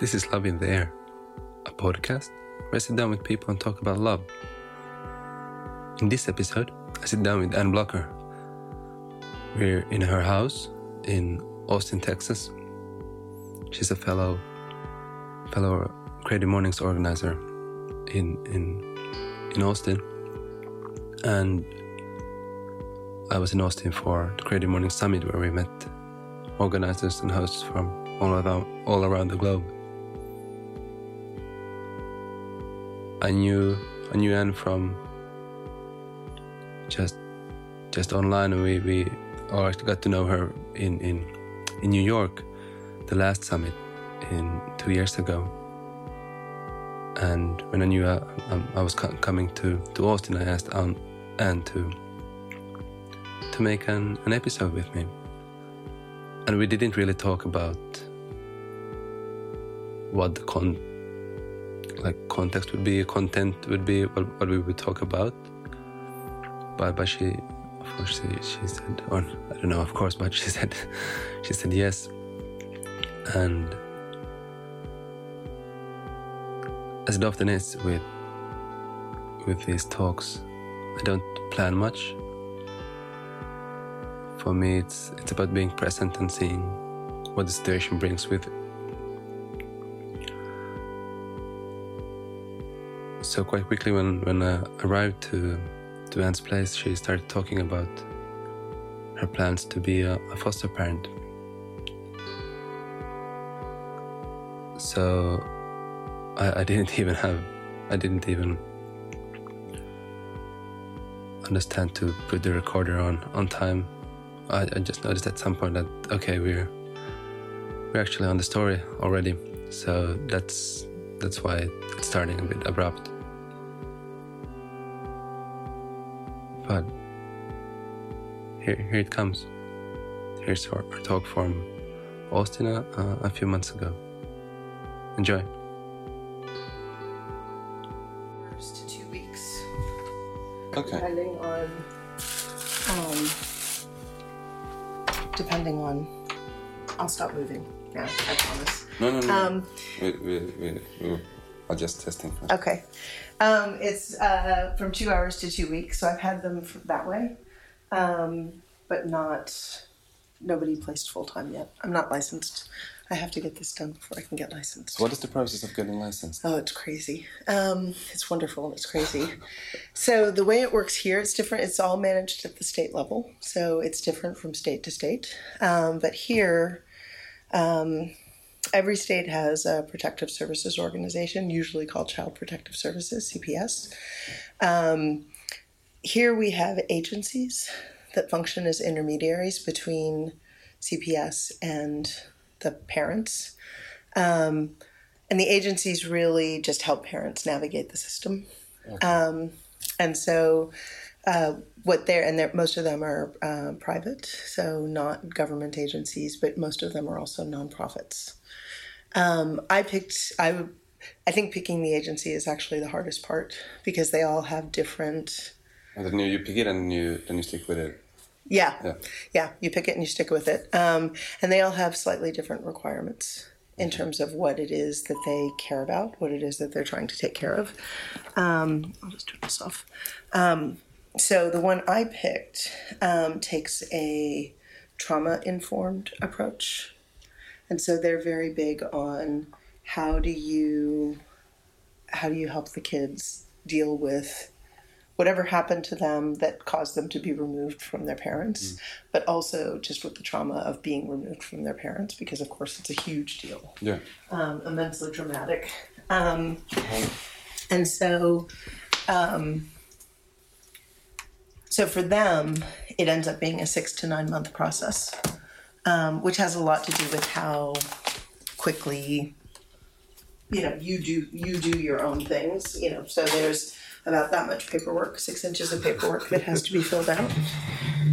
This is Love in the Air, a podcast where I sit down with people and talk about love. In this episode, I sit down with Ann Blocker. We're in her house in Austin, Texas. She's a fellow fellow Creative Mornings organizer in in in Austin, and I was in Austin for the Creative Morning Summit where we met organizers and hosts from all around all around the globe. I new a new Anne from just just online. And we, we or got to know her in, in in New York the last summit in two years ago. And when I knew I, I was coming to, to Austin I asked Anne, Anne to to make an, an episode with me. And we didn't really talk about what the con like context would be, content would be, what, what we would talk about. But but she, of course, she, she said, or I don't know, of course, but she said, she said yes, and as it often is with with these talks, I don't plan much. For me, it's it's about being present and seeing what the situation brings with it. So quite quickly, when when I arrived to to Anne's place, she started talking about her plans to be a, a foster parent. So I, I didn't even have, I didn't even understand to put the recorder on on time. I, I just noticed at some point that okay, we're we're actually on the story already. So that's that's why it's starting a bit abrupt. Here, here it comes. Here's our, our talk from Austin uh, a few months ago. Enjoy. to two weeks, Okay. depending on, um, depending on. I'll stop moving. Yeah, I promise. No, no, no. Um, we, we, we, we are just testing first. Okay. Um, it's uh, from two hours to two weeks, so I've had them that way, um, but not nobody placed full time yet. I'm not licensed. I have to get this done before I can get licensed. What is the process of getting licensed? Oh, it's crazy. Um, it's wonderful. It's crazy. So the way it works here, it's different. It's all managed at the state level, so it's different from state to state. Um, but here, um, every state has a protective services organization, usually called Child Protective Services (CPS). Here we have agencies that function as intermediaries between CPS and the parents. Um, and the agencies really just help parents navigate the system. Um, and so, uh, what they're and they're, most of them are uh, private, so not government agencies, but most of them are also nonprofits. Um, I picked. I. I think picking the agency is actually the hardest part because they all have different. And then you pick it and you then you stick with it. Yeah, Yeah. yeah. You pick it and you stick with it, um, and they all have slightly different requirements in terms of what it is that they care about, what it is that they're trying to take care of. Um, I'll just turn this off. Um, so the one I picked um, takes a trauma informed approach, and so they're very big on how do you how do you help the kids deal with whatever happened to them that caused them to be removed from their parents, but also just with the trauma of being removed from their parents, because of course it's a huge deal, Yeah. um, immensely traumatic. Um, and so, um, so for them, it ends up being a six to nine month process, um, which has a lot to do with how quickly you know you do you do your own things you know so there's about that much paperwork six inches of paperwork that has to be filled out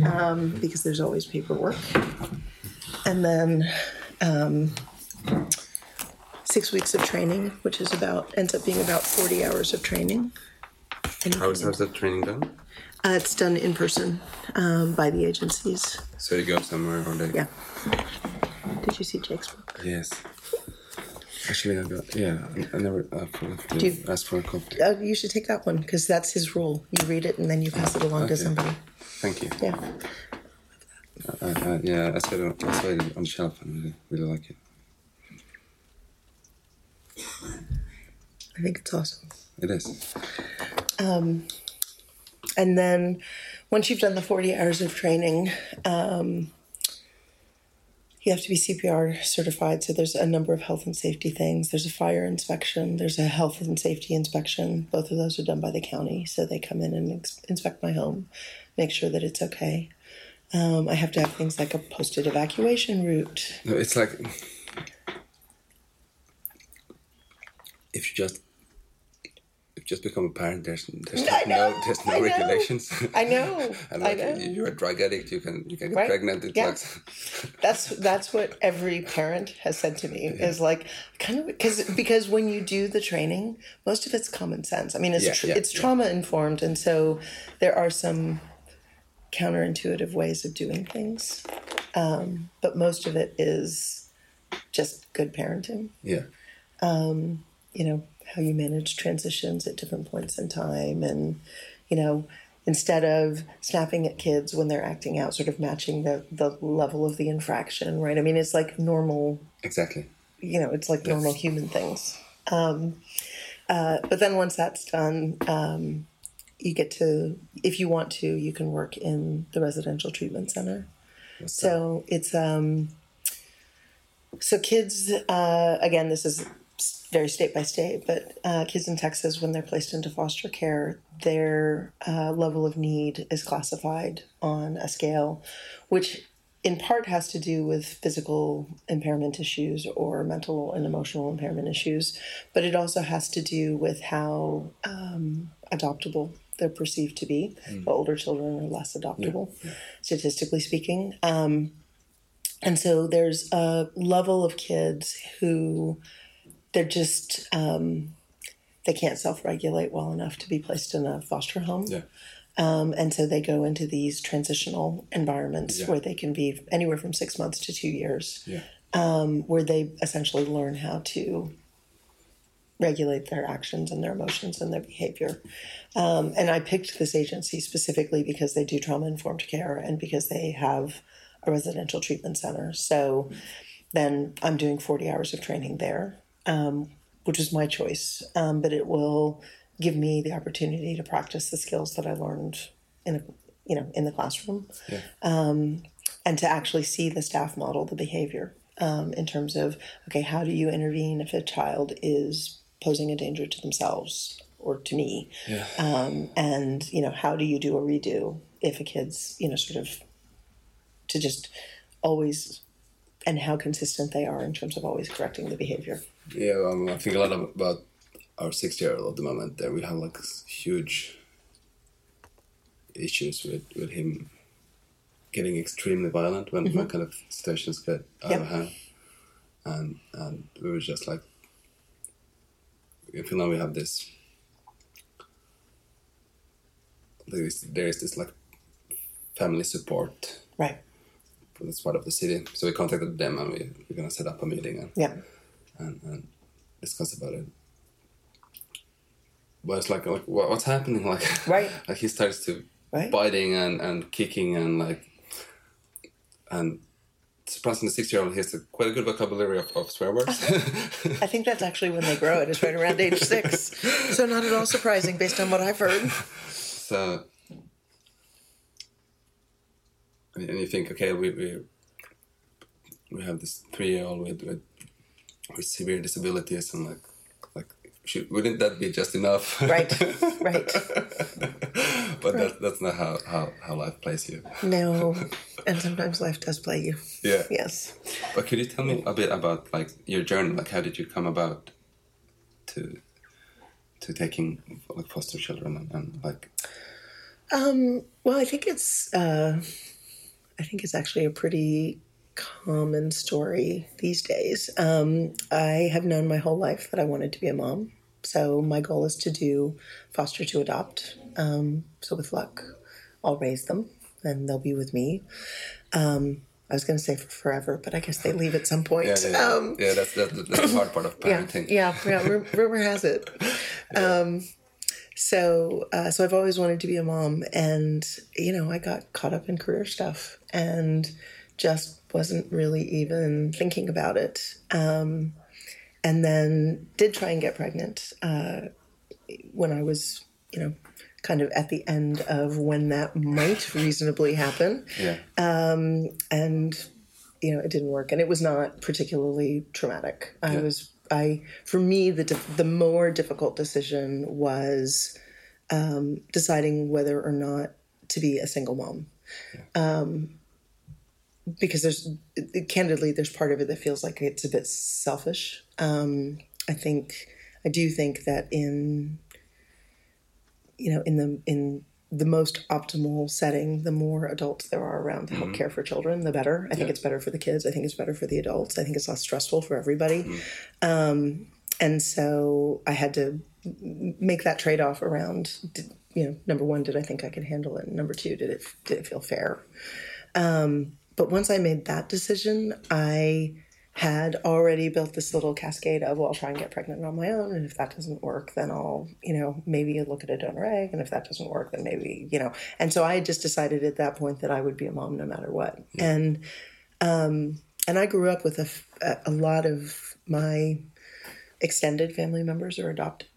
um, because there's always paperwork. And then um, six weeks of training which is about ends up being about 40 hours of training. And How is how's that training done? uh, it's done in person um, by the agencies. So you go somewhere or they yeah. Did you see jake's book? Yes. Actually, I got yeah. I, I never asked forgot you- ask for a copy. Uh, you should take that one because that's his rule. You read it and then you pass it along to somebody. Thank you. Yeah. I, I, yeah, I saw it, I saw it on the shelf and really, really like it. I think it's awesome. It is. Um, And then once you've done the 40 hours of training, um, you have to be CPR certified. So there's a number of health and safety things. There's a fire inspection, there's a health and safety inspection. Both of those are done by the county. So they come in and ex- inspect my home, make sure that it's okay. Um, I have to have things like a posted evacuation route. No, it's like if you just just become a parent, there's there's I no there's no I know. regulations. I know, and I know. you- you're a drug addict, you can you can get Right, pregnant. Yeah. like That's that's what every parent has said to me is like kind of because because when you do the training, most of it's common sense. I mean, it's Yeah, tr- yeah, it's yeah. trauma informed, and so there are some counterintuitive ways of doing things, um, but most of it is just good parenting. yeah, You know how you manage transitions at different points in time, and you know. Instead of snapping at kids when they're acting out, sort of matching the, the level of the infraction, right? I mean, it's like normal exactly. you know, it's like normal human things. Um, uh, but then once that's done, um, you get to, if you want to, you can work in the residential treatment center. So it's um, so kids. Uh, again, this is very state by state, but uh, kids in Texas, when they're placed into foster care, their uh, level of need is classified on a scale, which in part has to do with physical impairment issues or mental and emotional impairment issues, but it also has to do with how um, adoptable they're perceived to be. Older children are less adoptable, statistically speaking. Um, and so there's a level of kids who they're just um, they can't self-regulate well enough to be placed in a foster home Yeah, um, and so they go into these transitional environments Yeah. where they can be anywhere from six months to two years yeah, um, where they essentially learn how to regulate their actions and their emotions and their behavior. Um, and I picked this agency specifically because they do trauma informed care and because they have a residential treatment center. So then I'm doing 40 hours of training there, um, which is my choice. Um, but it will give me the opportunity to practice the skills that I learned in a, you know in the classroom yeah, and to actually see the staff model the behavior um, in terms of okay how do you intervene if a child is posing a danger to themselves or to me yeah. um, and you know how do you do a redo if a kid's you know sort of to just always and how consistent they are in terms of always correcting the behavior Yeah, um, I think a lot of, about our six-year-old at the moment. that we have like huge issues with with him getting extremely violent when when kind of situations get out of hand, and and we were just like, in Finland we have this. There is there is this like family support right that's part of the city. So we contacted them and we we're gonna set up a meeting and yeah and, and discuss about it. But it's like, like what, what's happening? Like, Right. like he starts to Right. biting and, and kicking and like, and surprisingly, the six year old he has a, quite a good vocabulary of, of swear words. i think that's actually when they grow it it's right around age six so not at all surprising based on what i've heard so, and and you think, okay, we we, we have this three year old with, with with severe disabilities and like like should, wouldn't that be just enough? right right but that, that's not how, how, how life plays you. no and sometimes life does play you Yeah. yes But could you tell me a bit about like your journey? Like, how did you come about to to taking like foster children and, and like Um, well, I think it's uh, I think it's actually a pretty common story these days. Um, I have known my whole life that I wanted to be a mom, so my goal is to do foster to adopt. Um, so with luck, I'll raise them and they'll be with me. Um, I was going to say for forever, but I guess they leave at some point. Yeah, yeah, yeah. Um, yeah that's, that's that's the hard part of parenting. yeah, yeah. ru- Rumor has it. Um, so, uh, so I've always wanted to be a mom, and you know, I got caught up in career stuff and just wasn't really even thinking about it. Um, and then did try and get pregnant uh, when I was, you know, kind of at the end of when that might reasonably happen Yeah. and you know it didn't work and it was not particularly traumatic i was i for me the the more difficult decision was um, deciding whether or not to be a single mom um, because there's candidly there's part of it that feels like it's a bit selfish. Um, i think i do think that in you know in the in the most optimal setting the more adults there are around to help care for children the better. I think it's better for the kids. I think it's better for the adults. I think it's less stressful for everybody. Um, and so i had to make that trade-off around did, you know number one did i think i could handle it? And number two did it did it feel fair? Um, but once i made that decision i had already built this little cascade of well i'll try and get pregnant on my own and if that doesn't work then i'll you know maybe look at a donor egg and if that doesn't work then maybe you know. And so i had just decided at that point that i would be a mom no matter what. And um and i grew up with a, a lot of my extended family members are adopted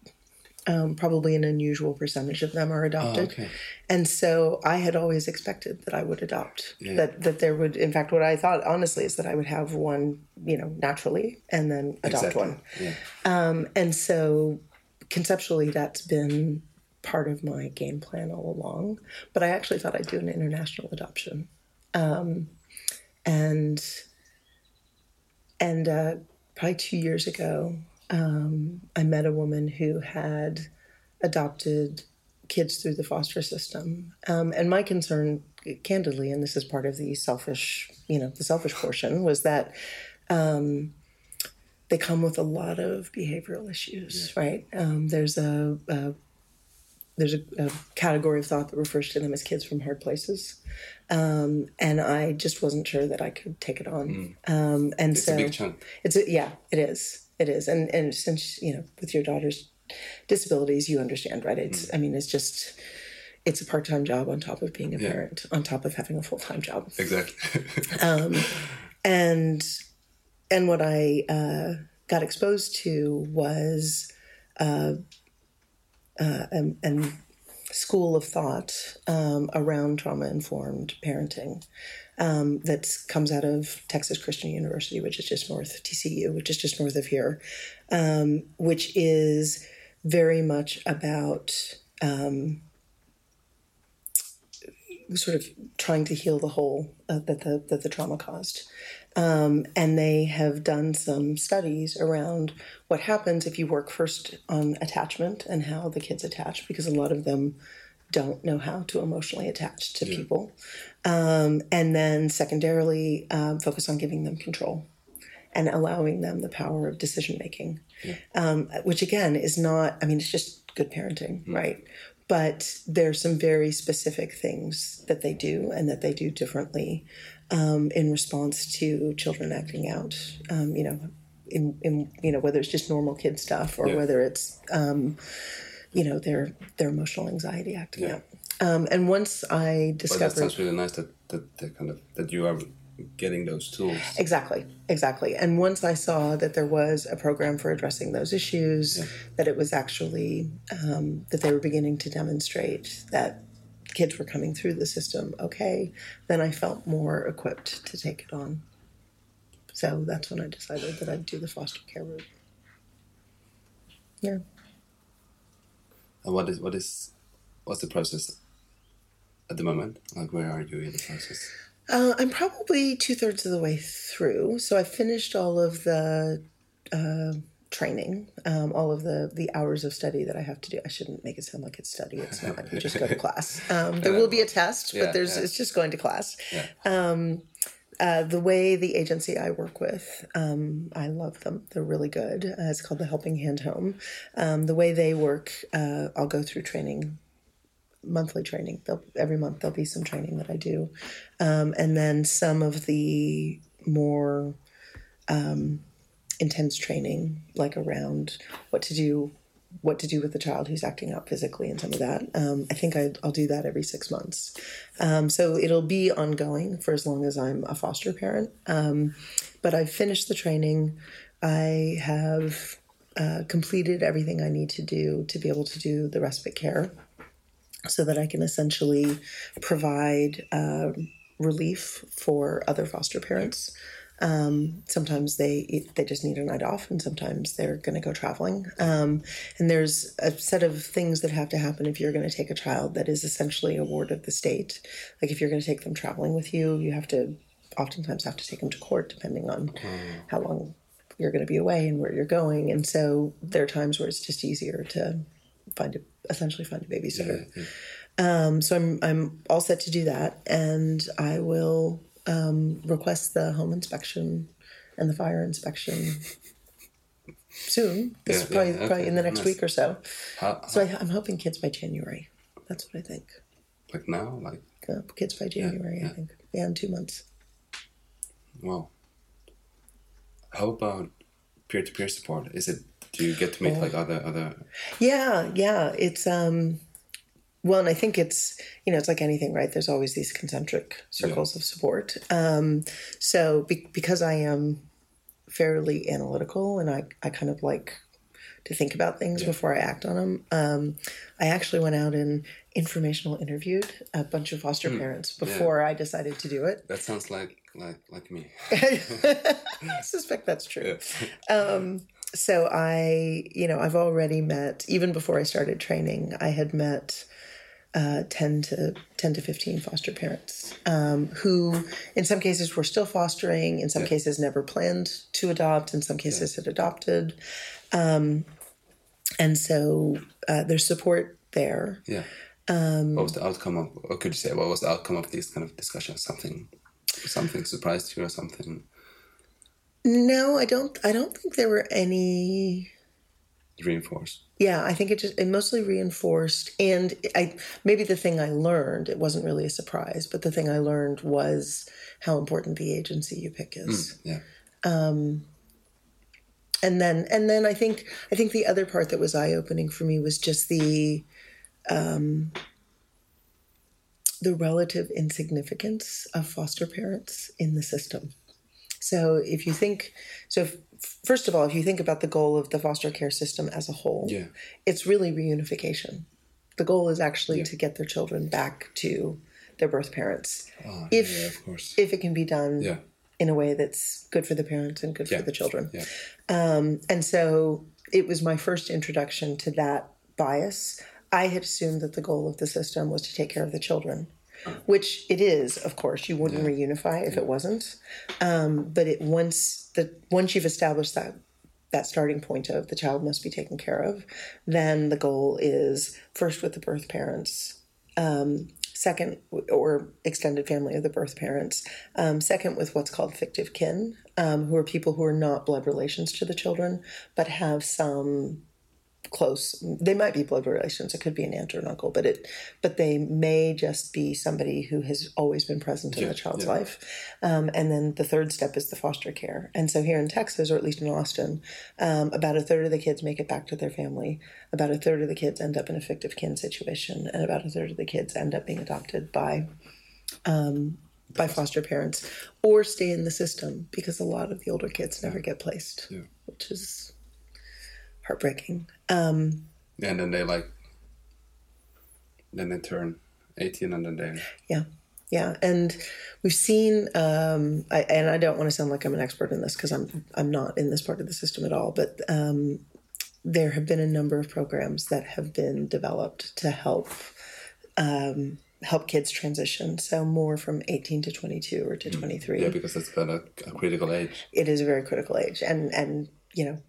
um, probably an unusual percentage of them are adopted okay. and so I had always expected that I would adopt. Yeah. That that there would, in fact, what I thought honestly is that I would have one, you know, naturally, and then adopt Exactly. one. Yeah. Um, and so, conceptually, that's been part of my game plan all along. But I actually thought I'd do an international adoption, um, and and uh, probably two years ago, um, I met a woman who had adopted kids through the foster system. Um, and my concern, candidly, and this is part of the selfish, you know, the selfish portion, was that um, they come with a lot of behavioral issues, right? Um, there's a, a there's a, a category of thought that refers to them as kids from hard places, um, and I just wasn't sure that I could take it on. Um, and It's so a big chunk. it's a, yeah, it is. It is. And and since, you know, with your daughter's disabilities, you understand, right? It's I mean, it's just it's a part-time job on top of being a parent, on top of having a full-time job. Exactly. And and what I uh, got exposed to was uh, uh, an, an school of thought um, around trauma-informed parenting um, that comes out of Texas Christian University, which is just north TCU, which is just north of here, um, which is very much about um, sort of trying to heal the hole uh, that the that the trauma caused. Um, and they have done some studies around what happens if you work first on attachment and how the kids attach, because a lot of them don't know how to emotionally attach to people. Um, and then secondarily, um, focus on giving them control and allowing them the power of decision making, um, which again is not, I mean, it's just good parenting, right? But there's some very specific things that they do and that they do differently um, in response to children acting out, um, you know, in, in, you know, whether it's just normal kid stuff or Yeah. whether it's, um, you know, their, their emotional anxiety acting Yeah. out. Um, and once I But that discovered sounds really nice that, that that kind of that you are getting those tools. Exactly, exactly. And once I saw that there was a program for addressing those issues, that it was actually um, that they were beginning to demonstrate that kids were coming through the system okay, then I felt more equipped to take it on. So that's when I decided that I'd do the foster care route. Yeah. And what is what is what's the process at the moment? Like where are you in the process? Uh, I'm probably two thirds of the way through. So I finished all of the uh, training, um, all of the the hours of study that I have to do. I shouldn't make it sound like it's study. It's not. You just go to class. Um, there will be a test, Yeah, but there's yeah. it's just going to class. Yeah. Um, uh, the way the agency I work with, um, I love them. They're really good. Uh, it's called the Helping Hand Home. Um, the way they work, uh, I'll go through training monthly training. There'll, every month there'll be some training that I do, um, and then some of the more um, intense training, like around what to do, what to do with the child who's acting out physically, and some of that. Um, I think I, will do that every six months. Um, so it'll be ongoing for as long as I'm a foster parent. Um, but I've finished the training. I have uh, completed everything I need to do to be able to do the respite care so that I can essentially provide uh, relief for other foster parents. Um, sometimes they they just need a night off, and sometimes they're going to go traveling. Um, and there's a set of things that have to happen if you're going to take a child that is essentially a ward of the state. Like if you're going to take them traveling with you, you have to oftentimes have to take them to court, depending on mm. how long you're going to be away and where you're going. And so there are times where it's just easier to find a essentially find a babysitter. Yeah, yeah. Um, so I'm I'm all set to do that, and I will um, request the home inspection and the fire inspection soon. This yeah, probably okay. probably in the next nice. week or so. How, how, so I, am hoping kids by January. That's what I think. Like now, like uh, kids by January. I think. Yeah, in two months. Well, how about peer to peer support? Is it do you get to meet like other other? Yeah, yeah. It's um, well, and I think it's you know it's like anything, right? There's always these concentric circles yeah. of support. Um, so be- because I am fairly analytical and I I kind of like to think about things yeah. before I act on them. Um, I actually went out and informational interviewed a bunch of foster mm, parents before yeah. I decided to do it. That sounds like like like me. I suspect that's true. Yeah. Um, so I, you know, I've already met, even before I started training, I had met uh, 10 to 10 to 15 foster parents um, who in some cases were still fostering in some yeah. cases never planned to adopt in some cases yeah. had adopted. Um, and so uh, there's support there. Yeah. Um, what was the outcome of or could you say? What was the outcome of these kind of discussions? Something something surprised you or something no, I don't. I don't think there were any reinforced. Yeah, I think it just it mostly reinforced, and I maybe the thing I learned it wasn't really a surprise, but the thing I learned was how important the agency you pick is. Mm, yeah. Um, and then and then I think I think the other part that was eye opening for me was just the um, the relative insignificance of foster parents in the system. So if you think, so if, first of all, if you think about the goal of the foster care system as a whole, yeah. it's really reunification. The goal is actually yeah. to get their children back to their birth parents. Oh, if yeah, if it can be done yeah. in a way that's good for the parents and good for the children. Yeah. Um, and so it was my first introduction to that bias. I had assumed that the goal of the system was to take care of the children which it is, of course. You wouldn't yeah. reunify if it wasn't. Um, but it once the once you've established that that starting point of the child must be taken care of, then the goal is first with the birth parents, um, second or extended family of the birth parents, um, second with what's called fictive kin, um, who are people who are not blood relations to the children but have some close. They might be blood relations. It could be an aunt or an uncle but it but they may just be somebody who has always been present in yeah, the child's yeah. life. Um, and then the third step is the foster care. And so here in texas or at least in austin um, about a third of the kids make it back to their family. About a third of the kids end up in a fictive kin situation and about a third of the kids end up being adopted by um, by foster. parents or stay in the system because a lot of the older kids never get placed yeah. which is heartbreaking. Um, and then they like, then they turn 18 and then they. Yeah. Yeah. And we've seen, um, I, and I don't want to sound like I'm an expert in this because I'm, I'm not in this part of the system at all, but um, there have been a number of programs that have been developed to help um, help kids transition. So more from 18 to 22 or to mm. 23. Yeah, because it's been a, a, critical age. It is a very critical age. And, and, you know,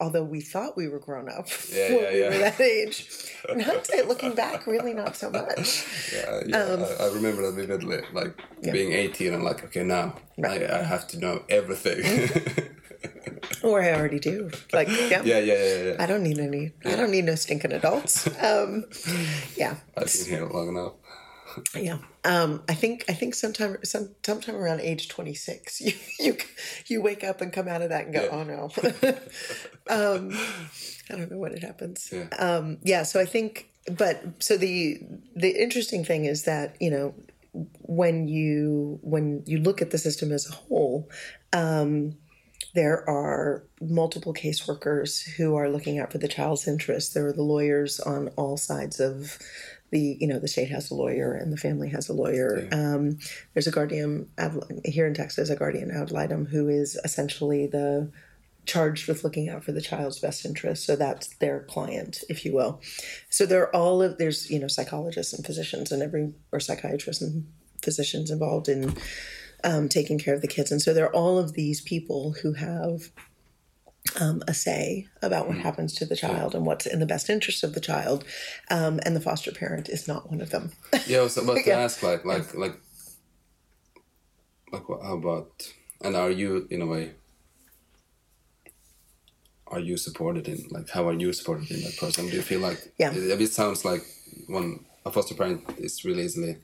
although we thought we were grown up yeah, when yeah, we were that age. In hindsight, looking back, really not so much. Yeah, yeah um, I, I, remember that vividly, like being 18 and like, okay, now right. I, I, have to know everything. or I already do. Like, yeah, Yeah, yeah, yeah, yeah. I don't need any. I don't need no stinking adults. Um, yeah, I've been here long enough. Yeah. Um, I think I think sometime some sometime around age twenty six, you you you wake up and come out of that and go, Yeah. oh no. um, I don't know when it happens. Yeah. Um, yeah. So I think, but so the the interesting thing is that you know when you when you look at the system as a whole. Um, there are multiple caseworkers who are looking out for the child's interests. There are the lawyers on all sides of the, you know, the state has a lawyer and the family has a lawyer. Um, there's a guardian ad, here in Texas, a guardian ad litem who is essentially the charged with looking out for the child's best interest. So that's their client, if you will. So there are all of there's you know psychologists and physicians and every or psychiatrists and physicians involved in um, taking care of the kids. And so there are all of these people who have um, a say about what happens to the child and what's in the best interest of the child. Um, and the foster parent is not one of them. Yeah, I was about to Yeah. ask, like, like, like, like, what, how about? And are you, in a way, are you supported in, like, how are you supported in that person? Do you feel like, Yeah. it, it sounds like when a foster parent is really easily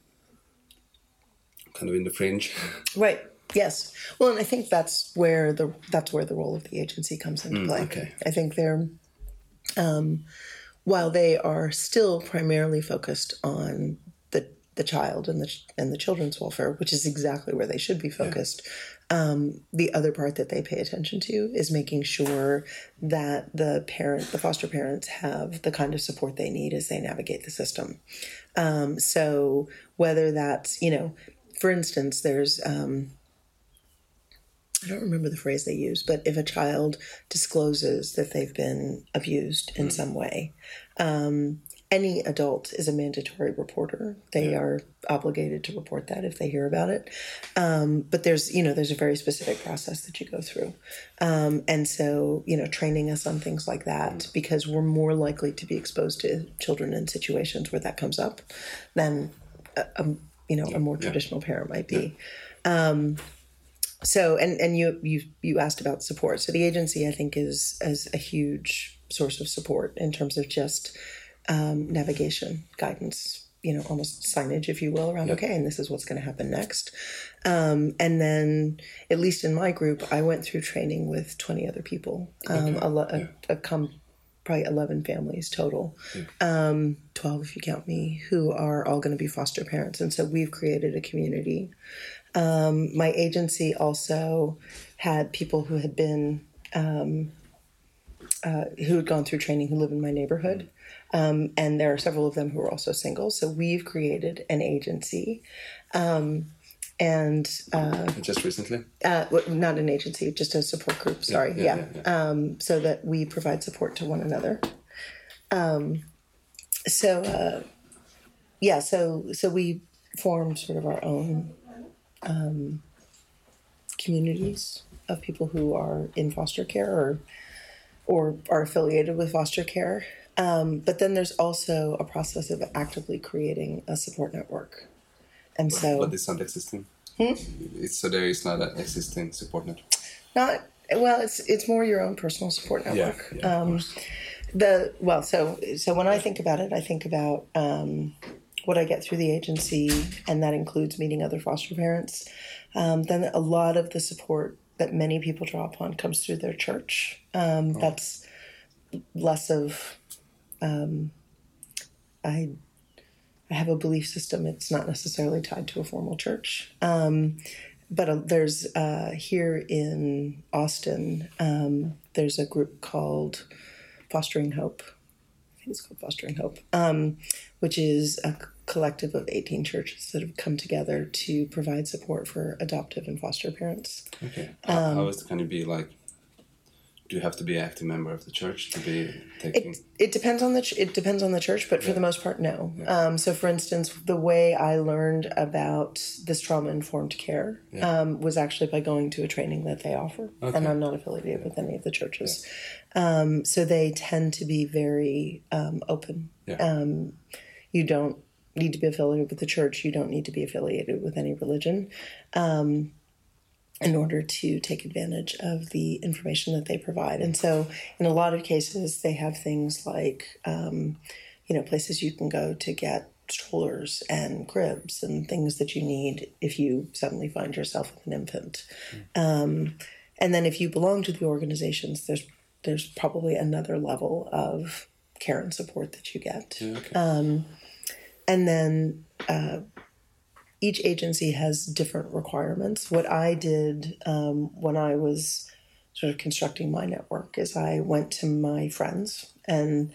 kind of in the fringe. right. Yes. Well, and I think that's where the that's where the role of the agency comes into play. okay. I think they're um, while they are still primarily focused on the the child and the and the children's welfare, which is exactly where they should be focused. Um, the other part that they pay attention to is making sure that the parent, the foster parents, have the kind of support they need as they navigate the system. Um, so whether that's you know, for instance, there's um, I don't remember the phrase they use, but if a child discloses that they've been abused in some way, um, any adult is a mandatory reporter. They are obligated to report that if they hear about it. Um, but there's, you know, there's a very specific process that you go through. Um, and so, you know, training us on things like that because we're more likely to be exposed to children in situations where that comes up than, a, a, you know, a more traditional parent might be so and and you you you asked about support. So the agency i think is is a huge source of support in terms of just um, navigation guidance you know almost signage if you will around okay and this is what's going to happen next. Um, and then at least in my group i went through training with 20 other people. Um, a, lo- a, a com- probably 11 families total. Um, 12 if you count me who are all going to be foster parents. And so we've created a community my agency also had people who had been um, uh, who had gone through training who live in my neighborhood. Um, and there are several of them who are also single. So we've created an agency. Um, and uh, Just recently. uh, well, not an agency just a support group. Sorry. yeah, yeah, yeah. Um, so that we provide support to one another. Um, so uh, yeah so so we formed sort of our own um, communities of people who are in foster care or or are affiliated with foster care. Um, but then there's also a process of actively creating a support network. And so But it's not existing. Hmm? It's, so there is not an existing support network. not well it's it's more your own personal support network. yeah, of um, the well so so when I think about it I think about um, what I get through the agency and that includes meeting other foster parents. Um, then a lot of the support that many people draw upon comes through their church. Um, That's less of um, I I have a belief system. It's not necessarily tied to a formal church. Um, but uh, there's uh, here in Austin, um, there's a group called Fostering Hope. I think it's called Fostering Hope, um, which is a collective of 18 churches that have come together to provide support for adoptive and foster parents. Okay. How- Um, how is it going to be like? Do you have to be an active member of the church to be taking? It, it depends on the ch- it depends on the church, but for the most part, no. Um, so, for instance, the way I learned about this trauma informed care um, was actually by going to a training that they offer, and I'm not affiliated with any of the churches. Um, so they tend to be very um, open. Yeah. You don't need to be affiliated with the church. You don't need to be affiliated with any religion. Um, in order to take advantage of the information that they provide. And so, in a lot of cases, they have things like, um, you know, places you can go to get strollers and cribs and things that you need if you suddenly find yourself with an infant. Um, and then, if you belong to the organizations, there's there's probably another level of care and support that you get. Yeah, okay. And then uh, each agency has different requirements. What I did um, when I was sort of constructing my network is I went to my friends and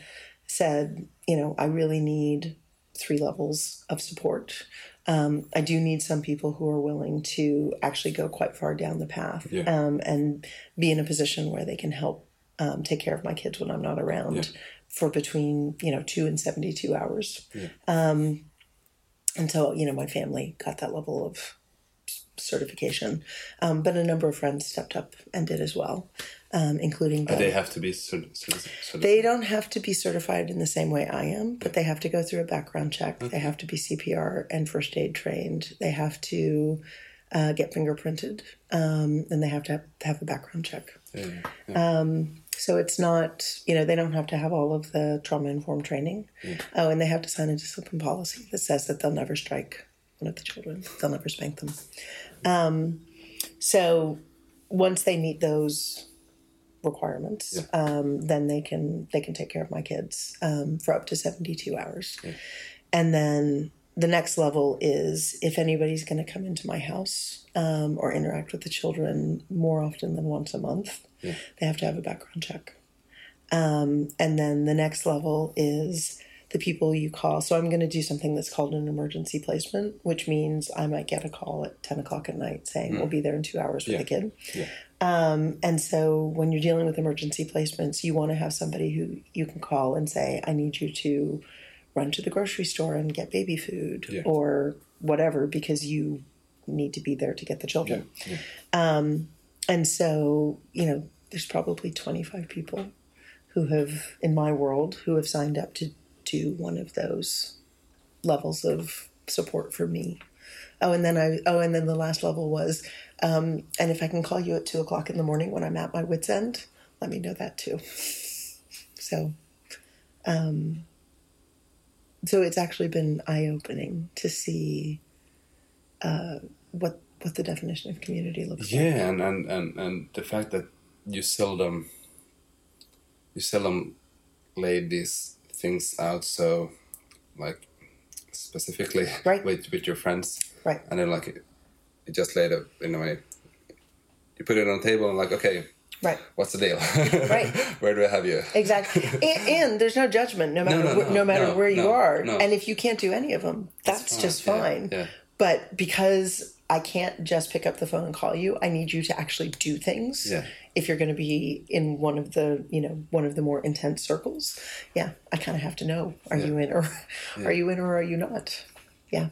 said, you know, I really need three levels of support. Um, I do need some people who are willing to actually go quite far down the path Yeah. um, and be in a position where they can help um, take care of my kids when I'm not around Yeah. For between you know two and seventy two hours. Yeah. Um, and so you know my family got that level of certification, um, but a number of friends stepped up and did as well, um, including the, they have to be sort of, sort of, sort of they don't have to be certified in the same way I am, but they have to go through a background check. They have to be CPR and first aid trained. They have to uh, get fingerprinted, um, and they have to have, have a background check. yeah, yeah. Um, so it's not, you know, they don't have to have all of the trauma informed training. Oh, and they have to sign a discipline policy that says that they'll never strike one of the children, they'll never spank them. Um, so once they meet those requirements, um, then they can they can take care of my kids um, for up to seventy two hours, and then the next level is if anybody's going to come into my house um, or interact with the children more often than once a month, they have to have a background check. Um, and then the next level is the people you call. So I'm going to do something that's called an emergency placement, which means I might get a call at 10 o'clock at night saying we'll be there in two hours with Yeah. the kid. Yeah. Um, and so when you're dealing with emergency placements, you want to have somebody who you can call and say, I need you to run to the grocery store and get baby food Yeah. or whatever because you need to be there to get the children. yeah. Um, and so, you know, there's probably 25 people who have, in my world, who have signed up to do one of those levels of support for me. Oh, and then I, oh, and then the last level was, um, and if I can call you at two o'clock in the morning when I'm at my wits' end, let me know that too. So, um, so it's actually been eye opening to see uh, what what the definition of community looks like. Yeah, and, and, and, and the fact that you seldom you seldom lay these things out so like specifically Right. with with your friends, Right. and then like you just laid it in a way. You put it on the table and like, okay, Right. what's the deal? Right. Where do I have you? Exactly. and, and there's no judgment, no matter no, wh- no, no, matter no, where you no, are. no. And if you can't do any of them, that's, fine, just fine. yeah. But because I can't just pick up the phone and call you, I need you to actually do things. Yeah. If you're going to be in one of the, you know, one of the more intense circles, yeah, I kind of have to know: are you in or are you in or are you not? Yeah.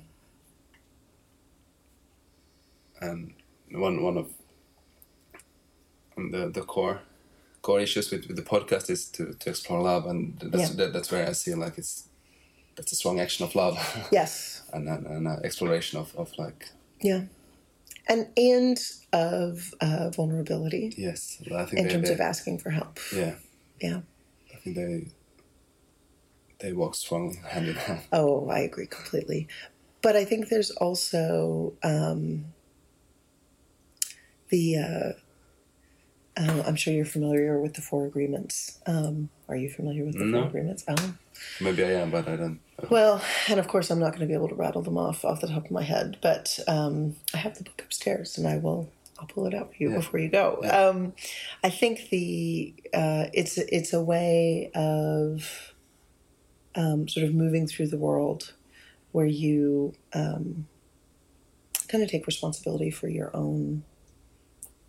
and one one of the the core core issues with, with the podcast is to, to explore love, and that's Yeah. that, that's where I see like it's that's a strong action of love, Yes. and an and uh, exploration of, of like Yeah. And and of uh, vulnerability yes, I think in they, terms they- of asking for help. yeah, Yeah. I think they they walk strongly hand in hand. Oh, I agree completely. But I think there's also um, the. Uh, uh, I'm sure you're familiar with the four agreements. Um, are you familiar with the No. four agreements? Oh. Maybe I am, but I don't. Well, and of course, I'm not going to be able to rattle them off off the top of my head, but um, I have the book upstairs, and I will. I'll pull it out for you Yeah. before you go. Um, I think the uh, it's it's a way of um, sort of moving through the world where you um, kind of take responsibility for your own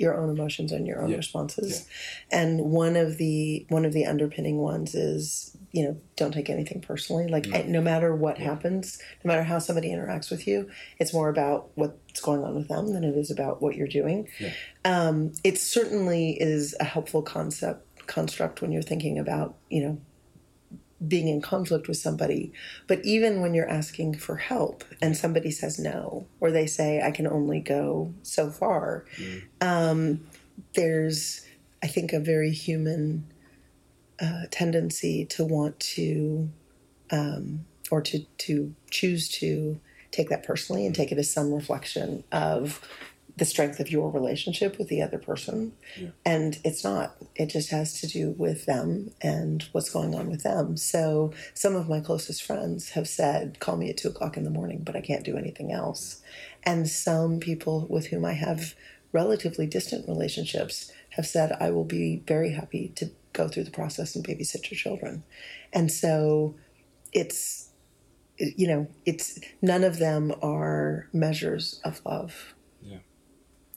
your own emotions and your own Yeah. responses. And one of the one of the underpinning ones is you know don't take anything personally. Like eh, no matter what happens, no matter how somebody interacts with you, it's more about what's going on with them than it is about what you're doing. Yeah. Um, it certainly is a helpful concept construct when you're thinking about you know being in conflict with somebody. But even when you're asking for help and somebody says no, or they say, I can only go so far, um, there's, I think, a very human uh, tendency to want to, um, or to, to choose to take that personally and take it as some reflection of the strength of your relationship with the other person. And it's not. It just has to do with them and what's going on with them. So some of my closest friends have said, call me at two o'clock in the morning, but I can't do anything else. And some people with whom I have relatively distant relationships have said, I will be very happy to go through the process and babysit your children. And so it's, you know, it's none of them are measures of love Yeah.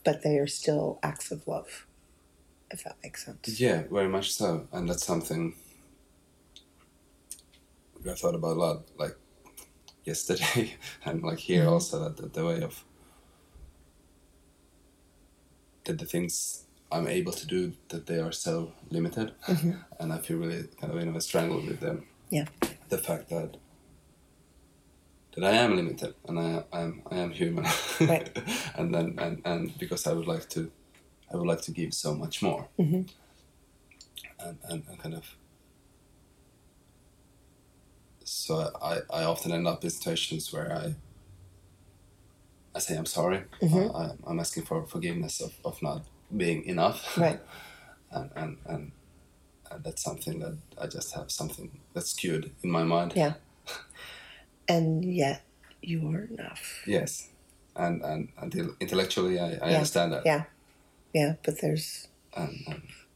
But they are still acts of love, if that makes sense. Yeah, very much so, and that's something I thought about a lot, like yesterday, and like here mm-hmm. also that the, the way of that the things I'm able to do that they are so limited, mm-hmm. and I feel really kind of in a strangle with them. Yeah. The fact that that I am limited and I I'm I am human, Right. and then and and because I would like to, I would like to give so much more Mhm. and, and, and kind of so I, I often end up in situations where I I say I'm sorry Mhm. I, I'm asking for forgiveness of, of not being enough Right. and, and, and, and that's something that I just have something that's skewed in my mind Yeah. And yet you are enough. yes and, and until intellectually I, I Yeah. understand that Yeah. Yeah. But there's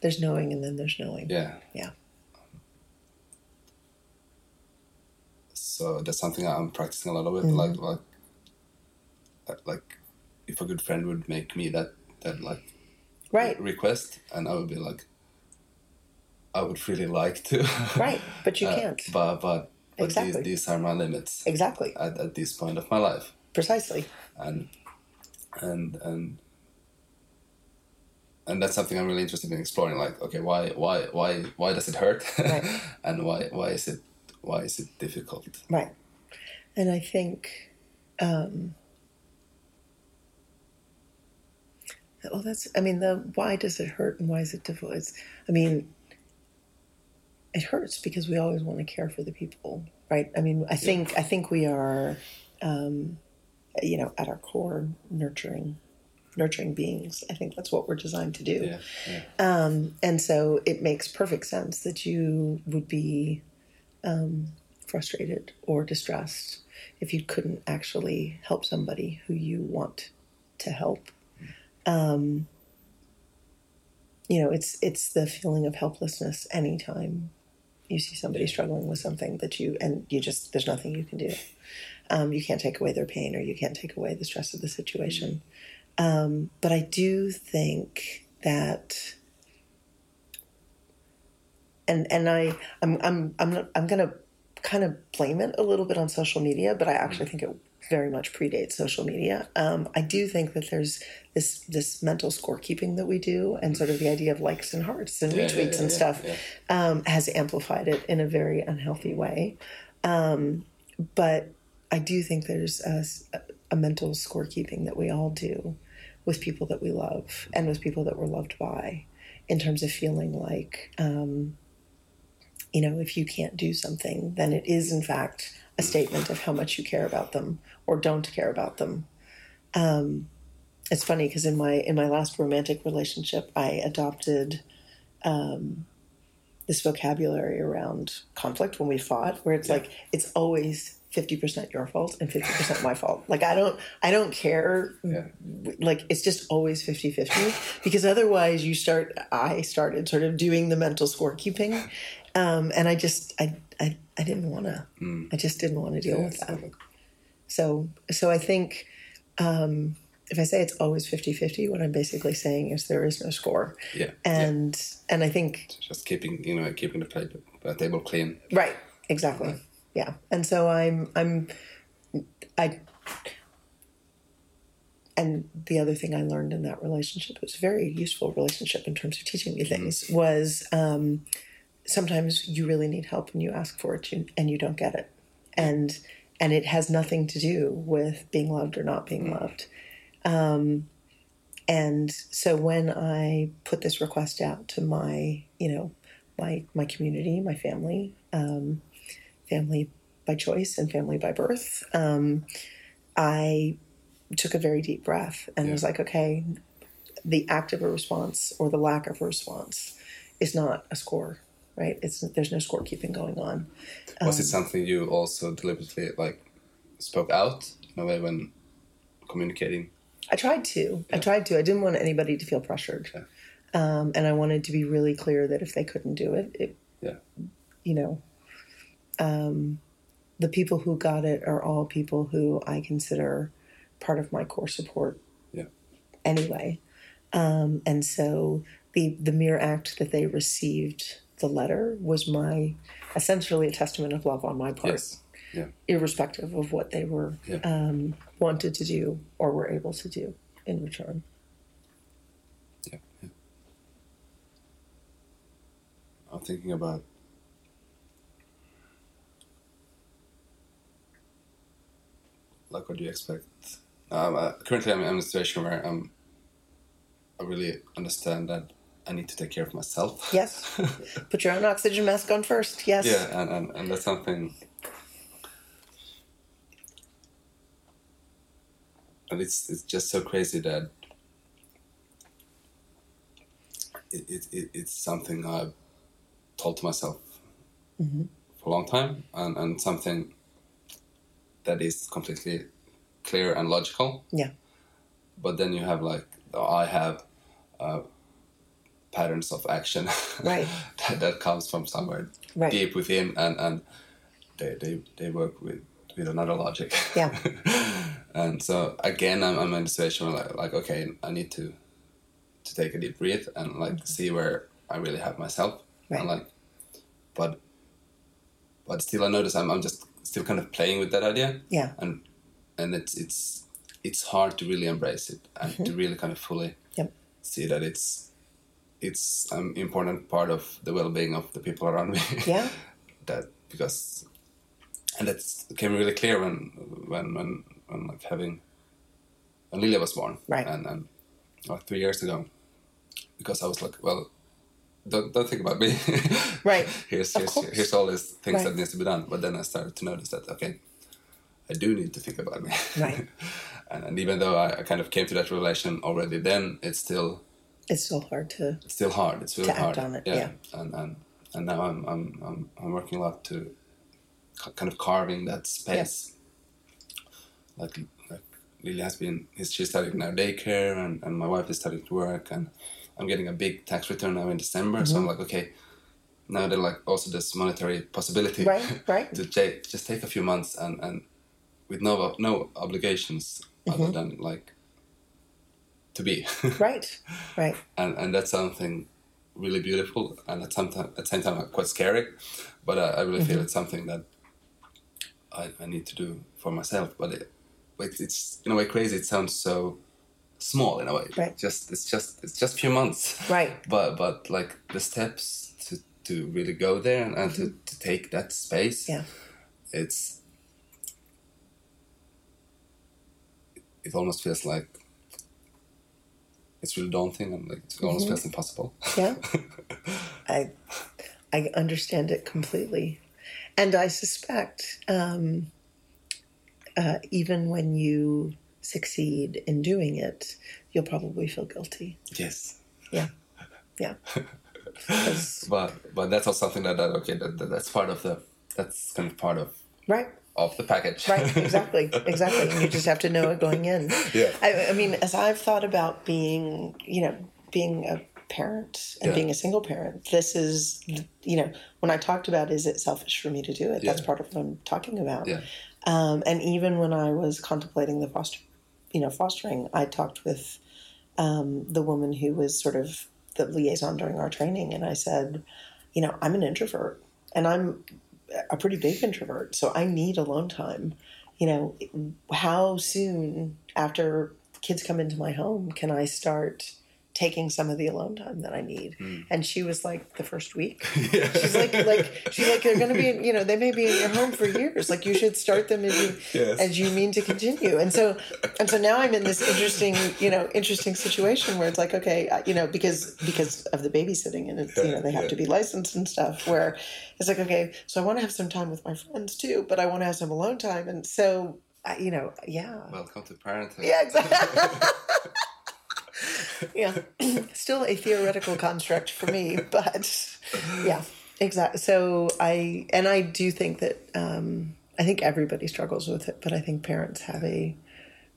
there's knowing and then there's knowing. yeah Yeah. so that's something I'm practicing a lot of it. Mhm. Like like uh, like if a good friend would make me that that like Right. request, and I would be like, I would really like to. Right. But you Uh, can't. But but but Exactly. these, these are my limits Exactly. at, at this point of my life, Precisely. and and and. And that's something I'm really interested in exploring. Like, okay, why, why, why, why does it hurt, Right. and why, why is it, why is it difficult? Right. And I think, um, well, that's, I mean, the why does it hurt and why is it difficult? It's, I mean, it hurts because we always want to care for the people, right? I mean, I think, I think we are, um, you know, at our core, nurturing, nurturing beings. I think that's what we're designed to do. Yeah, yeah. Um, and so it makes perfect sense that you would be um, frustrated or distressed if you couldn't actually help somebody who you want to help. Um, you know, it's it's the feeling of helplessness anytime you see somebody struggling with something that you and you just there's nothing you can do. Um, you can't take away their pain or you can't take away the stress of the situation. Um, but I do think that, and and I I'm I'm I'm not, I'm gonna kind of blame it a little bit on social media, but I actually think it very much predates social media. Um, I do think that there's this this mental scorekeeping that we do, and sort of the idea of likes and hearts and Yeah, retweets yeah, and yeah, stuff yeah. um, has amplified it in a very unhealthy way. Um, but I do think there's a, a mental scorekeeping that we all do with people that we love and with people that we're loved by, in terms of feeling like, um, you know, if you can't do something, then it is in fact a statement of how much you care about them or don't care about them. Um, it's funny because in my in my last romantic relationship, I adopted um, this vocabulary around conflict when we fought, where it's like it's always fifty percent your fault and fifty percent my fault. Like I don't I don't care. Yeah. Like it's just always 50-50 because otherwise you start. I started sort of doing the mental scorekeeping, um, and I just I I, I didn't want to. Mm. I just didn't want to deal Yeah, with that. so- So so I think um, if I say it's always 50-50, what I'm basically saying is there is no score. yeah, yeah. And and I think just keeping you know keeping the plate, uh, table clean. right, exactly. Yeah. And so I'm I'm I and the other thing I learned in that relationship, it was a very useful relationship in terms of teaching me things, was um, sometimes you really need help and you ask for it and you don't get it. And and it has nothing to do with being loved or not being loved. Um, and so when i put this request out to my you know my my community my family um, family by choice and family by birth um, i took a very deep breath and was like okay the act of a response or the lack of a response is not a score right it's there's no scorekeeping going on Was it something you also deliberately like spoke out in a way when communicating? I tried to. I tried to. I didn't want anybody to feel pressured. Yeah. Um, and I wanted to be really clear that if they couldn't do it, it Yeah. you know, um, the people who got it are all people who I consider part of my core support Yeah. anyway. Um, and so the the mere act that they received the letter was my essentially a testament of love on my part Yes. Yeah. irrespective of what they were Yeah. um, wanted to do or were able to do in return. Yeah. yeah. I'm thinking about like what do you expect? Um, uh, currently, I'm in a situation where I'm. I really understand that I need to take care of myself. Yes. Put your own oxygen mask on first. Yes. yeah, and, and, and that's something. And it's it's just so crazy that it, it, it it's something I've told to myself for a long time, and, and something that is completely clear and logical. Yeah. But then you have like I have uh, patterns of action Right. that, that comes from somewhere Right. deep within, and and they they, they work with with another logic. Yeah. and so again, I'm, I'm in a situation where like, like okay, I need to to take a deep breath and like see where I really have myself, Right. and like, but but still, I notice I'm I'm just still kind of playing with that idea, Yeah. and and it's it's it's hard to really embrace it and to really kind of fully Mm-hmm. Yep. see that it's it's an important part of the well-being of the people around me Yeah. that because and that became really clear when when when, when like having when Lilia was born Right. and and like three years ago because I was like well don't don't think about me Right. here's here's, here's all these things Right. that needs to be done but then I started to notice that okay I do need to think about me Right. and, and even though I, I kind of came to that revelation already then it's still It's still hard to. it's still hard. It's really To act hard. on it, yeah. And and and now I'm I'm I'm I'm working a lot to kind of carving that space. Like like Lily has been. he's- She's studying now daycare, and and my wife is starting to work, and I'm getting a big tax return now in December. So I'm Mm-hmm. like, okay, now there like also this monetary possibility, Right, right. to take, just take a few months and and with no no obligations Mm-hmm. other than like to be. Right. Right. and and that's something really beautiful and at some time at the same time quite scary but I, I really Mm-hmm. feel it's something that I, I need to do for myself but it, but it's in a way crazy it sounds so small in a way Right. just it's just it's just a few months Right. but but like the steps to to really go there and, and to, to take that space Mm-hmm. Yeah. it's it almost feels like it's really daunting and like it almost feels impossible Mm-hmm. Yeah. I I understand it completely, and I suspect um, uh, even when you succeed in doing it, you'll probably feel guilty. yes Yeah. Yeah. but but that's also something that, that okay that, that that's part of the that's kind of part of right. Of the package Right, exactly, exactly. And you just have to know it going in. Yeah. I, I mean, as I've thought about being, you know, being a parent and Yeah. being a single parent, this is, you know, when I talked about is it selfish for me to do it, that's part of what I'm talking about. yeah Um, and even when I was contemplating the foster, you know, fostering, I talked with um, the woman who was sort of the liaison during our training, and I said, you know, I'm an introvert, and I'm a pretty big introvert, so I need alone time. You know, how soon after kids come into my home can I start taking some of the alone time that I need. Hmm. And she was like the first week. She's like like she's like they're gonna be in, you know, they may be in your home for years. Like you should start them as you Yes. as you mean to continue. And so and so now I'm in this interesting, you know, interesting situation where it's like, okay, you know, because because of the babysitting and it's, you know, they have Yeah. to be licensed and stuff where it's like, okay, so I want to have some time with my friends too, but I want to have some alone time. And so you know, yeah. Welcome to parenting. Yeah, exactly. yeah, still a theoretical construct for me, but yeah, exactly. So I and I do think that um, I think everybody struggles with it, but I think parents have a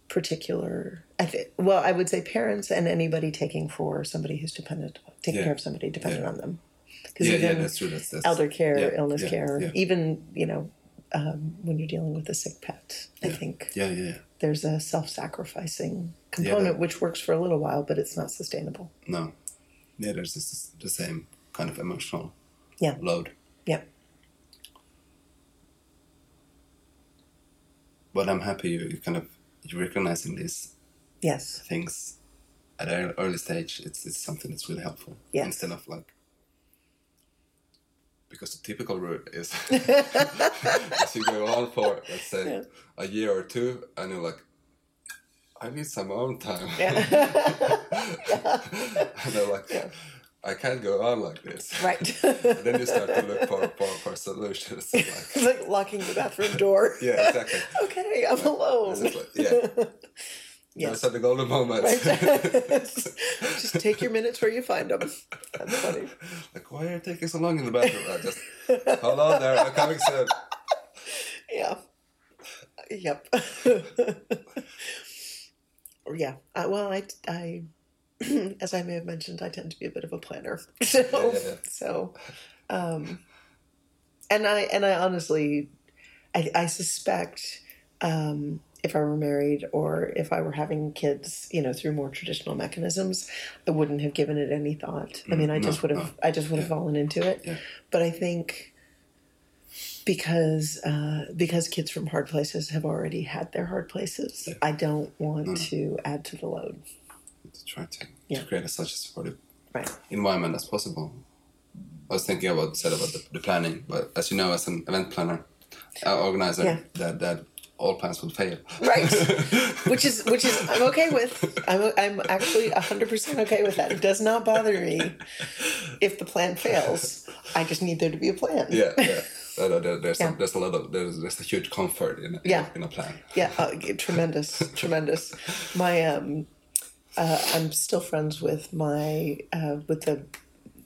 particular. I think well, I would say parents and anybody taking for somebody who's dependent, taking Yeah. care of somebody dependent Yeah. on them. Because Yeah, yeah, even that's true. That's, that's elder care, yeah, illness yeah, care, Yeah. even you know um, when you're dealing with a sick pet, I think yeah, yeah, yeah. there's a self-sacrificing component that- which works for a little while but it's not sustainable No. Yeah, there's this, the same kind of emotional Yeah. load. yeah But I'm happy you, you kind of you're recognizing these yes things at an early stage. It's it's something that's really helpful. Yeah. Instead of like because the typical route is as you go on for let's say Yeah. a year or two and you're like I need some own time. yeah and they're like I can't go on like this. right And then you start to look for, for, for solutions. Like, it's like locking the bathroom door yeah, exactly. okay i'm alone like, yeah. yes Those are the golden moments. right just take your minutes where you find them that's funny like, why are you taking so long in the bathroom? I just, hold on there, I'm coming soon. yeah yep yeah uh, well i i as i may have mentioned i tend to be a bit of a planner so Yeah, yeah, yeah. so um and i and i honestly i i suspect um if I were married or if I were having kids, you know, through more traditional mechanisms, I wouldn't have given it any thought. I mean, I Mm, no, just would have, no. I just would have fallen into it. But I think because uh, because kids from hard places have already had their hard places, Yeah. I don't want Mm. to add to the load. To try to, Yeah. to create a such a supportive Right. environment as possible. I was thinking about said about the, the planning, but as you know, as an event planner, uh, organizer, Yeah. that that all plans will fail. Right. which is which is I'm okay with. I'm I'm actually hundred percent okay with that. It does not bother me if the plan fails. I just need there to be a plan. yeah, yeah. No, no, there- there's, Yeah. a, there's a lot of there's, there's a huge comfort in a, Yeah. in a plan. Yeah, uh, tremendous, tremendous. My um, uh, I'm still friends with my uh, with the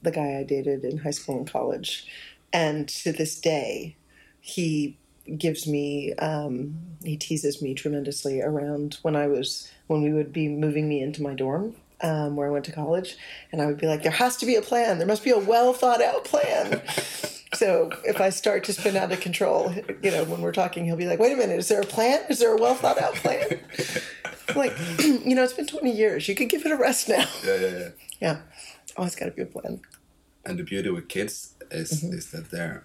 the guy I dated in high school and college, and to this day, he gives me um, he teases me tremendously around when I was when we would be moving me into my dorm. Um, where I went to college, and I would be like, "There has to be a plan. There must be a well thought out plan." So if I start to spin out of control, you know, when we're talking, he'll be like, "Wait a minute, is there a plan? Is there a well thought out plan?" Like, you know, it's been 20 years. You could give it a rest now. Yeah, yeah, yeah. Yeah, always got to be a plan. And the beauty with kids is Mm-hmm. is that they're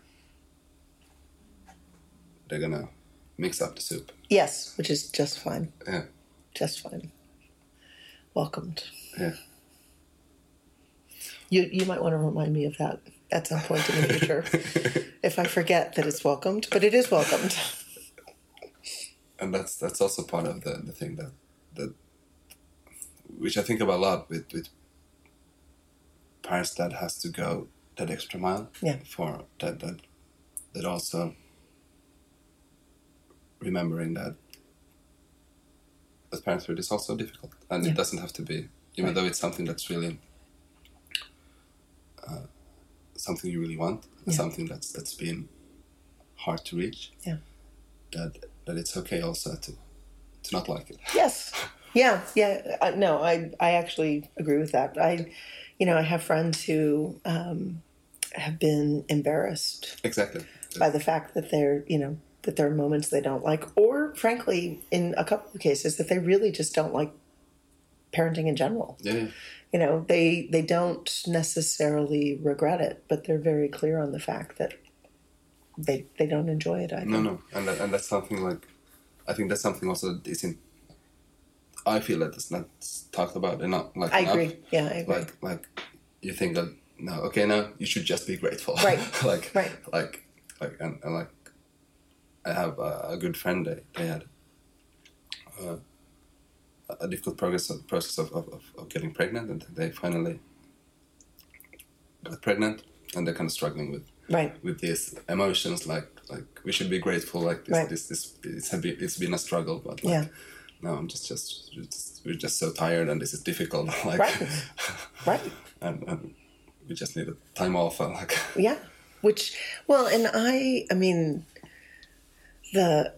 they're gonna mix up the soup. Yes, which is just fine. Yeah, Just fine. Welcomed. yeah. You you might want to remind me of that at some point in the future, if I forget that it's welcomed. But it is welcomed. and that's that's also part of the, the thing that that which I think about a lot with with parents that has to go that extra mile Yeah. for that that that also remembering that as parenthood is also difficult and Yeah. it doesn't have to be even Right. though it's something that's really uh, something you really want Yeah. something that's that's been hard to reach Yeah. that that it's okay also to to not like it Yes. Yeah. Yeah. I, no, I I actually agree with that. I, you know, I have friends who um, have been embarrassed exactly by the fact that they're, you know, that there are moments they don't like, or frankly, in a couple of cases, that they really just don't like parenting in general. yeah. You know, they they don't necessarily regret it, but they're very clear on the fact that they they don't enjoy it either. no no and that, and that's something like i think that's something also that is in I feel that it's not talked about enough. Like I enough. agree. Yeah, I agree. Like like you think that no, okay, no, you should just be grateful. Right. like Right. like like and, and like I have a, a good friend. They they had uh, a difficult progress process of, of, of, of getting pregnant, and they finally got pregnant, and they're kind of struggling with right. with these emotions like like we should be grateful like this Right. this this it's been, it's been a struggle but like Yeah. no I'm just just, just we're just so tired and this is difficult like Right. Right. and, and we just need a time off and like Yeah. Which, well, and I, I mean, the,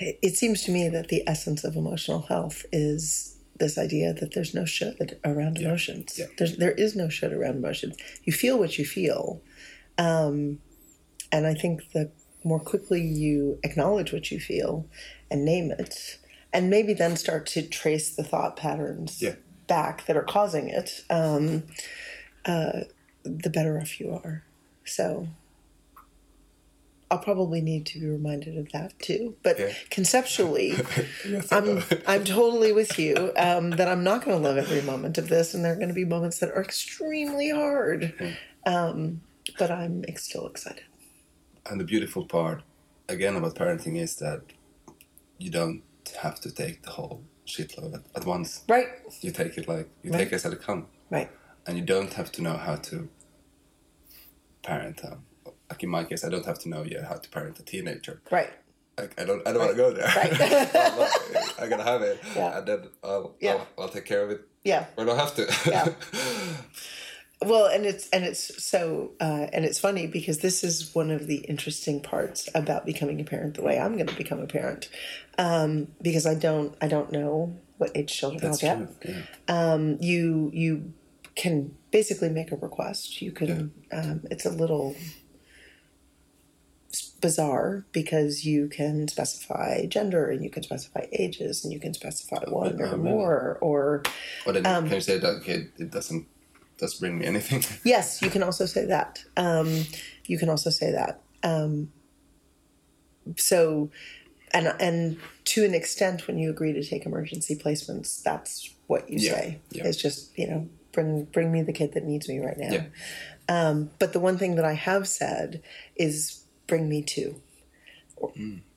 it seems to me that the essence of emotional health is this idea that there's no should around emotions. Yeah. There's, there is no should around emotions. You feel what you feel. Um, and I think the more quickly you acknowledge what you feel and name it, and maybe then start to trace the thought patterns Yeah. back that are causing it, um, uh, the better off you are. So I'll probably need to be reminded of that too. But Yeah. conceptually, I'm I'm totally with you um, that I'm not going to love every moment of this, and there are going to be moments that are extremely hard. Um, but I'm still excited. and the beautiful part again about parenting is that you don't have to take the whole shitload at, at once Right, you take it like you Right. take it as it comes right, and you don't have to know how to parent um, like in my case I don't have to know yet how to parent a teenager right. I don't, I don't want to go there. Right. I'm gonna have it, Yeah. and then I'll, Yeah. I'll, I'll take care of it Yeah. I don't have to. Yeah. Well, and it's and it's so uh, and it's funny because this is one of the interesting parts about becoming a parent. The way I'm going to become a parent, um, because I don't I don't know what age children That's I'll get. true. Yeah. Um, you you can basically make a request. You can. Um, it's a little bizarre because you can specify gender and you can specify ages and you can specify one or really? more or Or then Um, can you say that okay, it doesn't does bring me anything? Yes, you can also say that. Um, you can also say that. Um, so, and and to an extent, when you agree to take emergency placements, that's what you Yeah, say. yeah. It's just you know bring bring me the kid that needs me right now. Yeah. Um, but the one thing that I have said is bring me two.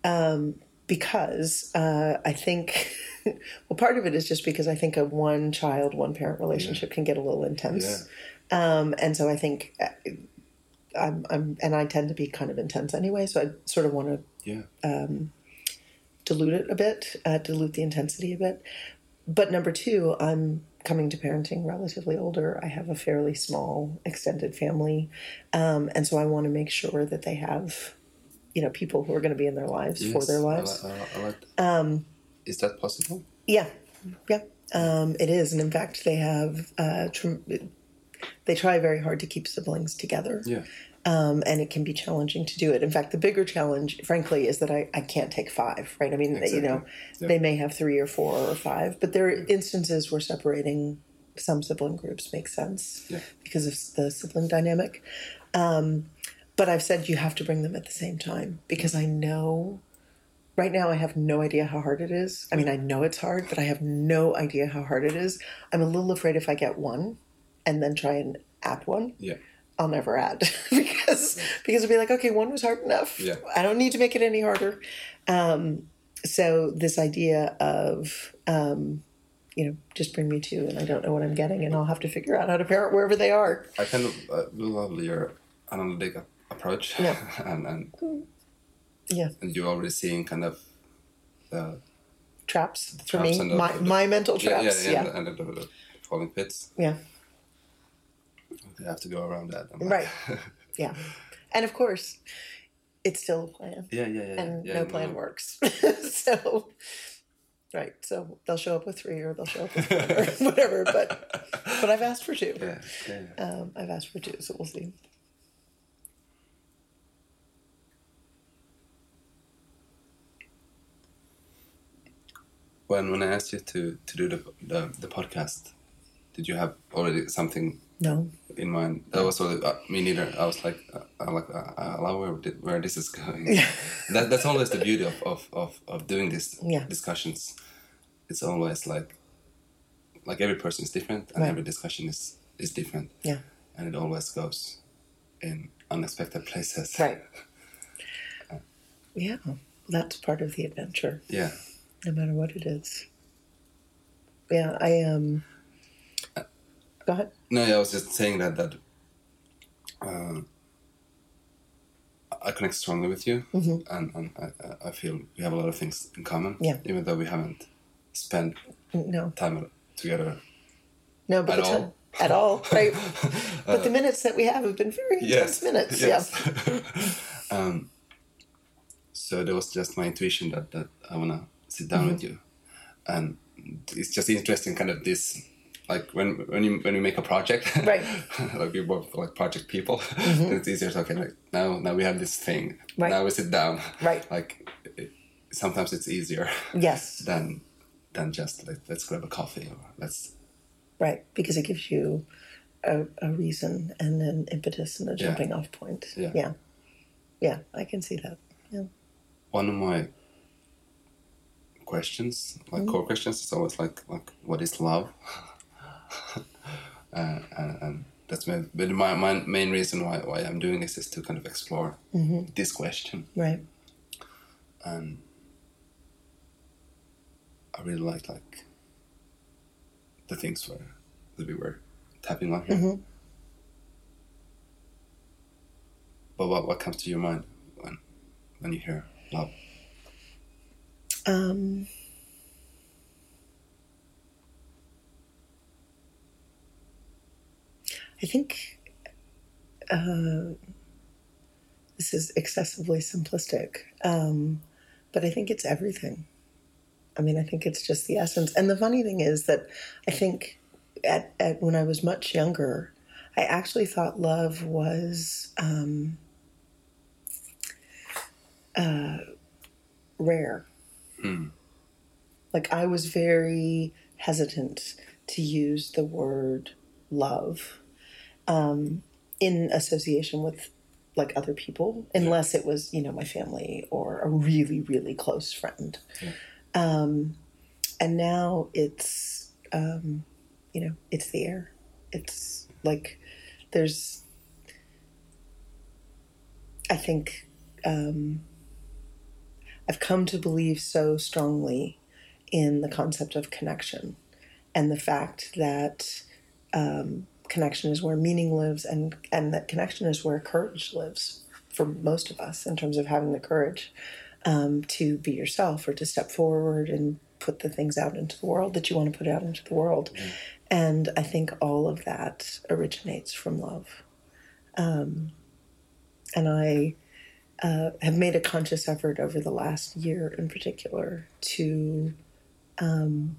Um, because uh, I think, well, part of it is just because I think a one child, one parent relationship can get a little intense. Um, and so I think uh, I'm, I'm, and I tend to be kind of intense anyway. So I sort of want to yeah. dilute it a bit, uh, dilute the intensity a bit. But number two, I'm coming to parenting relatively older. I have a fairly small extended family. Um, and so I want to make sure that they have, you know, people who are going to be in their lives for their lives. I, li- I like. Um, is that possible? Yeah, yeah, um, it is, and in fact, they have. Uh, tr- they try very hard to keep siblings together, Yeah. Um, and it can be challenging to do it. In fact, the bigger challenge, frankly, is that I, I can't take five. Right? I mean, you know, Exactly. Yeah. they may have three or four or five, but there are instances where separating some sibling groups makes sense Yeah. because of the sibling dynamic. Um, but I've said you have to bring them at the same time because I know right now I have no idea how hard it is. I mean, I know it's hard, but I have no idea how hard it is. I'm a little afraid if I get one and then try and add one, Yeah. I'll never add because because it'll be like, okay, one was hard enough. Yeah. I don't need to make it any harder. Um, so this idea of um, you know, just bring me two, and I don't know what I'm getting, and I'll have to figure out how to parent wherever they are. I kind of uh, love your analytic approach, Yeah. and, and Yeah, and you're already seeing kind of the traps for traps me, the- my the- my mental traps. yeah, Yeah, yeah, and, and the, the falling pits. yeah. They have to go around that. Right. Yeah. And of course, it's still a plan. yeah, yeah, yeah. And yeah, no plan works. so, right. So they'll show up with three or they'll show up with or whatever. But but I've asked for two. Yeah, yeah, yeah. Um, I've asked for two, so we'll see. When when I asked you to to do the the, the podcast, did you have already something No. in mind? That was sort of, uh, me neither. I was like, uh, I'm like, uh, I love where where this is going. Yeah. that that's always the beauty of of of, of doing these Yeah. discussions. it's always like like every person is different and Right. every discussion is is different Yeah. and it always goes in unexpected places Right. Yeah. That's part of the adventure, yeah no matter what it is. Yeah, I Um, go ahead. No yeah, i was just saying that that uh, i connect strongly with you and, and I, I- feel we have a lot of things in common Yeah. even though we haven't spent No, time together no, but At all? time at all, right? but the minutes that we have have been very intense minutes. yes. Yeah. um, so that was just my intuition that, that I want to sit down with Mm-hmm. you. And it's just interesting, kind of this, like when when you when you make a project, Right. Mm-hmm. like we're both like project people, then it's easier to okay, like now now we have this thing, Right. now we sit down, Right. Like it, sometimes it's easier Yes, than than just like, let's grab a coffee or let's right. Because it gives you a, a reason and an impetus and a Yeah. jumping off point. Yeah. yeah, Yeah, I can see that. Yeah. one of my questions, like Mm-hmm. core questions, is always like like what is love? and, and that's my, but my, my main reason why, why I'm doing this is to kind of explore Mm-hmm. this question. Right. And I really like like the things where that we were tapping on here. Mm-hmm. But what, what comes to your mind when when you hear love? Um, I think uh, this is excessively simplistic, um, but I think it's everything. I mean, I think it's just the essence. And the funny thing is that I think at, at when I was much younger, I actually thought love was um, uh, rare. Like I was very hesitant to use the word love um, in association with like other people, unless it was you know my family or a really really close friend. Um, and now it's um, you know it's the air. It's like there's. I think um, I've come to believe so strongly in the concept of connection and the fact that um, connection is where meaning lives and, and that connection is where courage lives for most of us in terms of having the courage um, to be yourself or to step forward and put the things out into the world that you want to put out into the world. And I think all of that originates from love. Um, and I uh, have made a conscious effort over the last year in particular to um,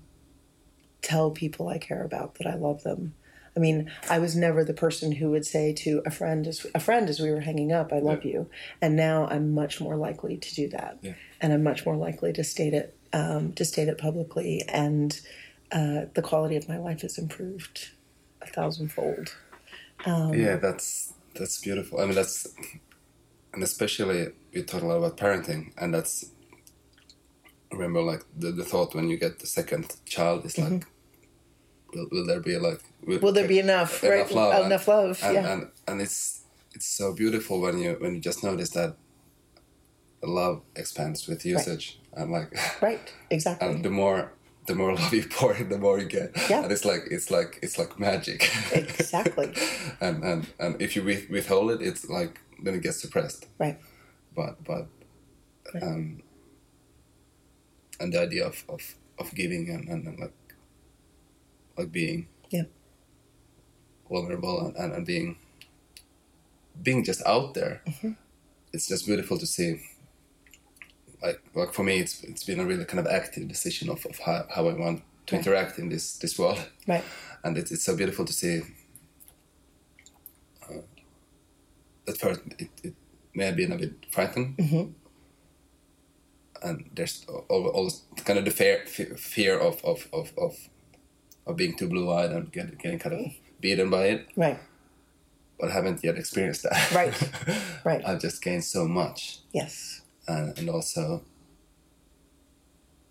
tell people I care about that I love them. I mean, I was never the person who would say to a friend as a friend as we were hanging up, "I love Yeah. you," and now I'm much more likely to do that, Yeah. and I'm much more likely to state it um, to state it publicly, and uh, the quality of my life has improved a thousandfold. Um, yeah, that's that's beautiful. I mean, that's and especially we talk a lot about parenting, and that's remember like the, the thought when you get the second child is like, will, will there be like Mm-hmm. Will there be enough, right? love? Enough love, and, yeah. and and it's it's so beautiful when you when you just notice that love expands with usage and like Right, exactly. and the more the more love you pour in, the more you get. Yeah. And it's like it's like it's like magic. Exactly. and and and if you with, withhold it, it's like then it gets suppressed. right. But but Right. um and the idea of of, of giving and, and, and like like being Yeah. vulnerable and, and, and being being just out there. Mm-hmm. It's just beautiful to see. Like like for me, it's it's been a really kind of active decision of, of how, how I want to Right. interact in this this world, Right. and it's it's so beautiful to see. Uh, at first, it, it may have been a bit frightened, Mm-hmm. and there's all, all kind of the fear fear of of of of, of being too blue eyed and get, getting kind of beaten by it. Right. But I haven't yet experienced that. Right. Right. I've just gained so much, Yes. and, and also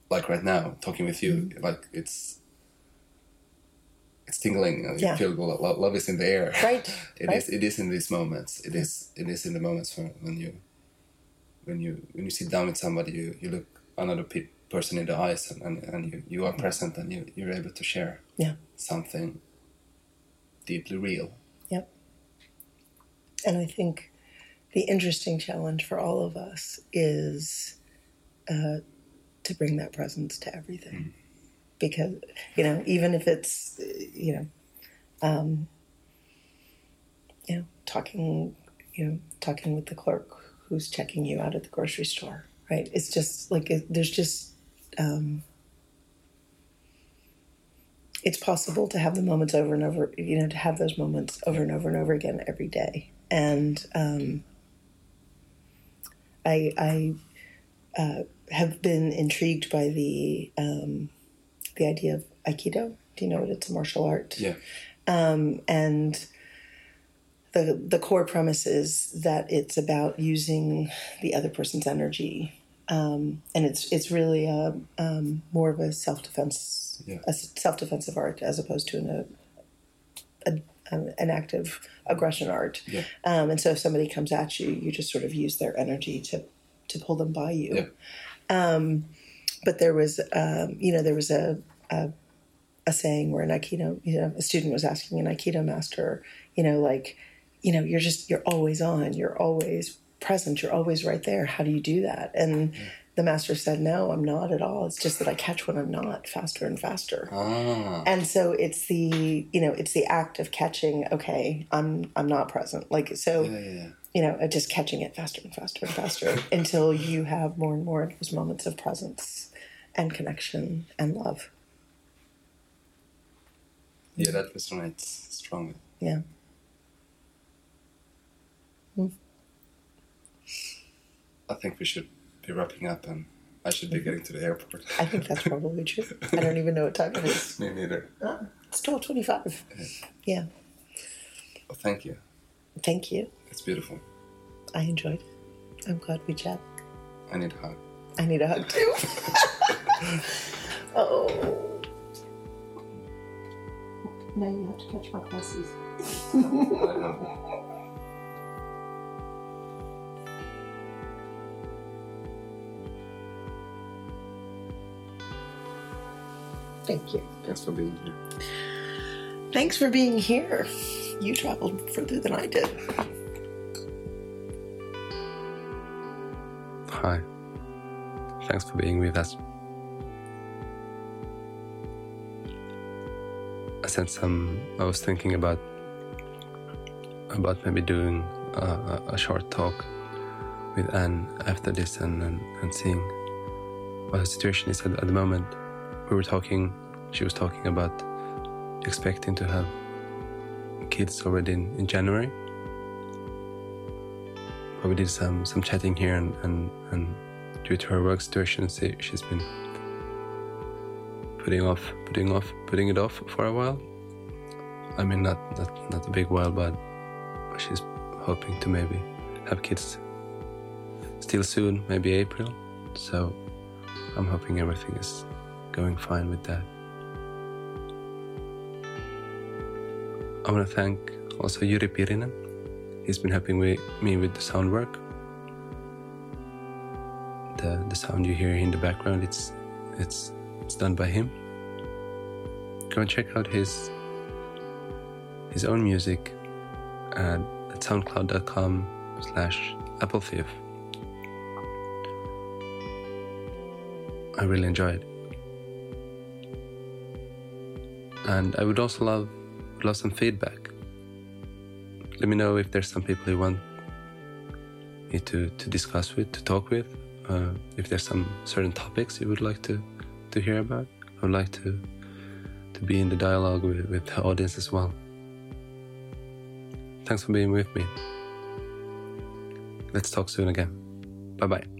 like right now, talking with you, mm-hmm. like it's it's tingling. and You Yeah. feel lo- love is in the air. Right, It right. is. It is in these moments. It is. It is in the moments when, when you when you when you sit down with somebody, you, you look another pe- person in the eyes, and, and, and you, you are mm-hmm. present, and you you're able to share Yeah. something deeply real. Yep. And I think the interesting challenge for all of us is uh, to bring that presence to everything. Because, you know, even if it's, you know, um, you know, talking, you know, talking with the clerk who's checking you out at the grocery store, right? It's just like, it, there's just, um, it's possible to have the moments over and over, you know, to have those moments over and over and over again every day. And um, I, I uh, have been intrigued by the um, the idea of Aikido. Do you know what it's a martial art? Yeah. um, and the the core premise is that it's about using the other person's energy, um, and it's it's really a, um, more of a self defense Yeah. a self defensive art as opposed to an a, a, an active aggression art. Yeah. Um, and so if somebody comes at you, you just sort of use their energy to to pull them by you Yeah. but there was um, you know there was a, a a saying where an aikido you know a student was asking an aikido master you know like you know you're just you're always on you're always present you're always right there how do you do that and the master said no i'm not at all it's just that i catch when i'm not faster and faster Ah. and so it's the you know it's the act of catching okay i'm i'm not present like so Yeah. Yeah. yeah. you know, uh, just catching it faster and faster and faster until you have more and more of those moments of presence and connection and love. Yeah, that resonates strongly. Yeah. I think we should be wrapping up, and I should be mm-hmm. getting to the airport. I think that's probably true. I don't even know what time it is. Me neither. Ah, it's twelve twenty-five. Yeah. Well, thank you. Thank you. It's beautiful. I enjoyed it. I'm glad we chat. I need a hug. I need a hug too. oh. Now you have to catch my classes. Thank you. Thanks for being here. Thanks for being here. You traveled further than I did. Hi. Thanks for being with us. I sent some. I was thinking about about maybe doing a, a, short talk with Anne after this and, and, and seeing what the situation is at, at the moment. We were talking. She was talking about expecting to have kids already in, in January but we did some some chatting here and and, and due to her work situation she, she's been putting off putting off putting it off for a while i mean not not not a big while but she's hoping to maybe have kids still soon maybe april so i'm hoping everything is going fine with that i want to thank also yuri pirinen He's been helping me, with the sound work. The the sound you hear in the background, it's it's it's done by him. Go and check out his his own music at, at soundcloud.com slash applethief. I really enjoy it. And I would also love love some feedback let me know if there's some people you want me to, to discuss with, to talk with. Uh, if there's some certain topics you would like to, to hear about, I would like to to be in the dialogue with, with the audience as well. Thanks for being with me. Let's talk soon again. Bye bye.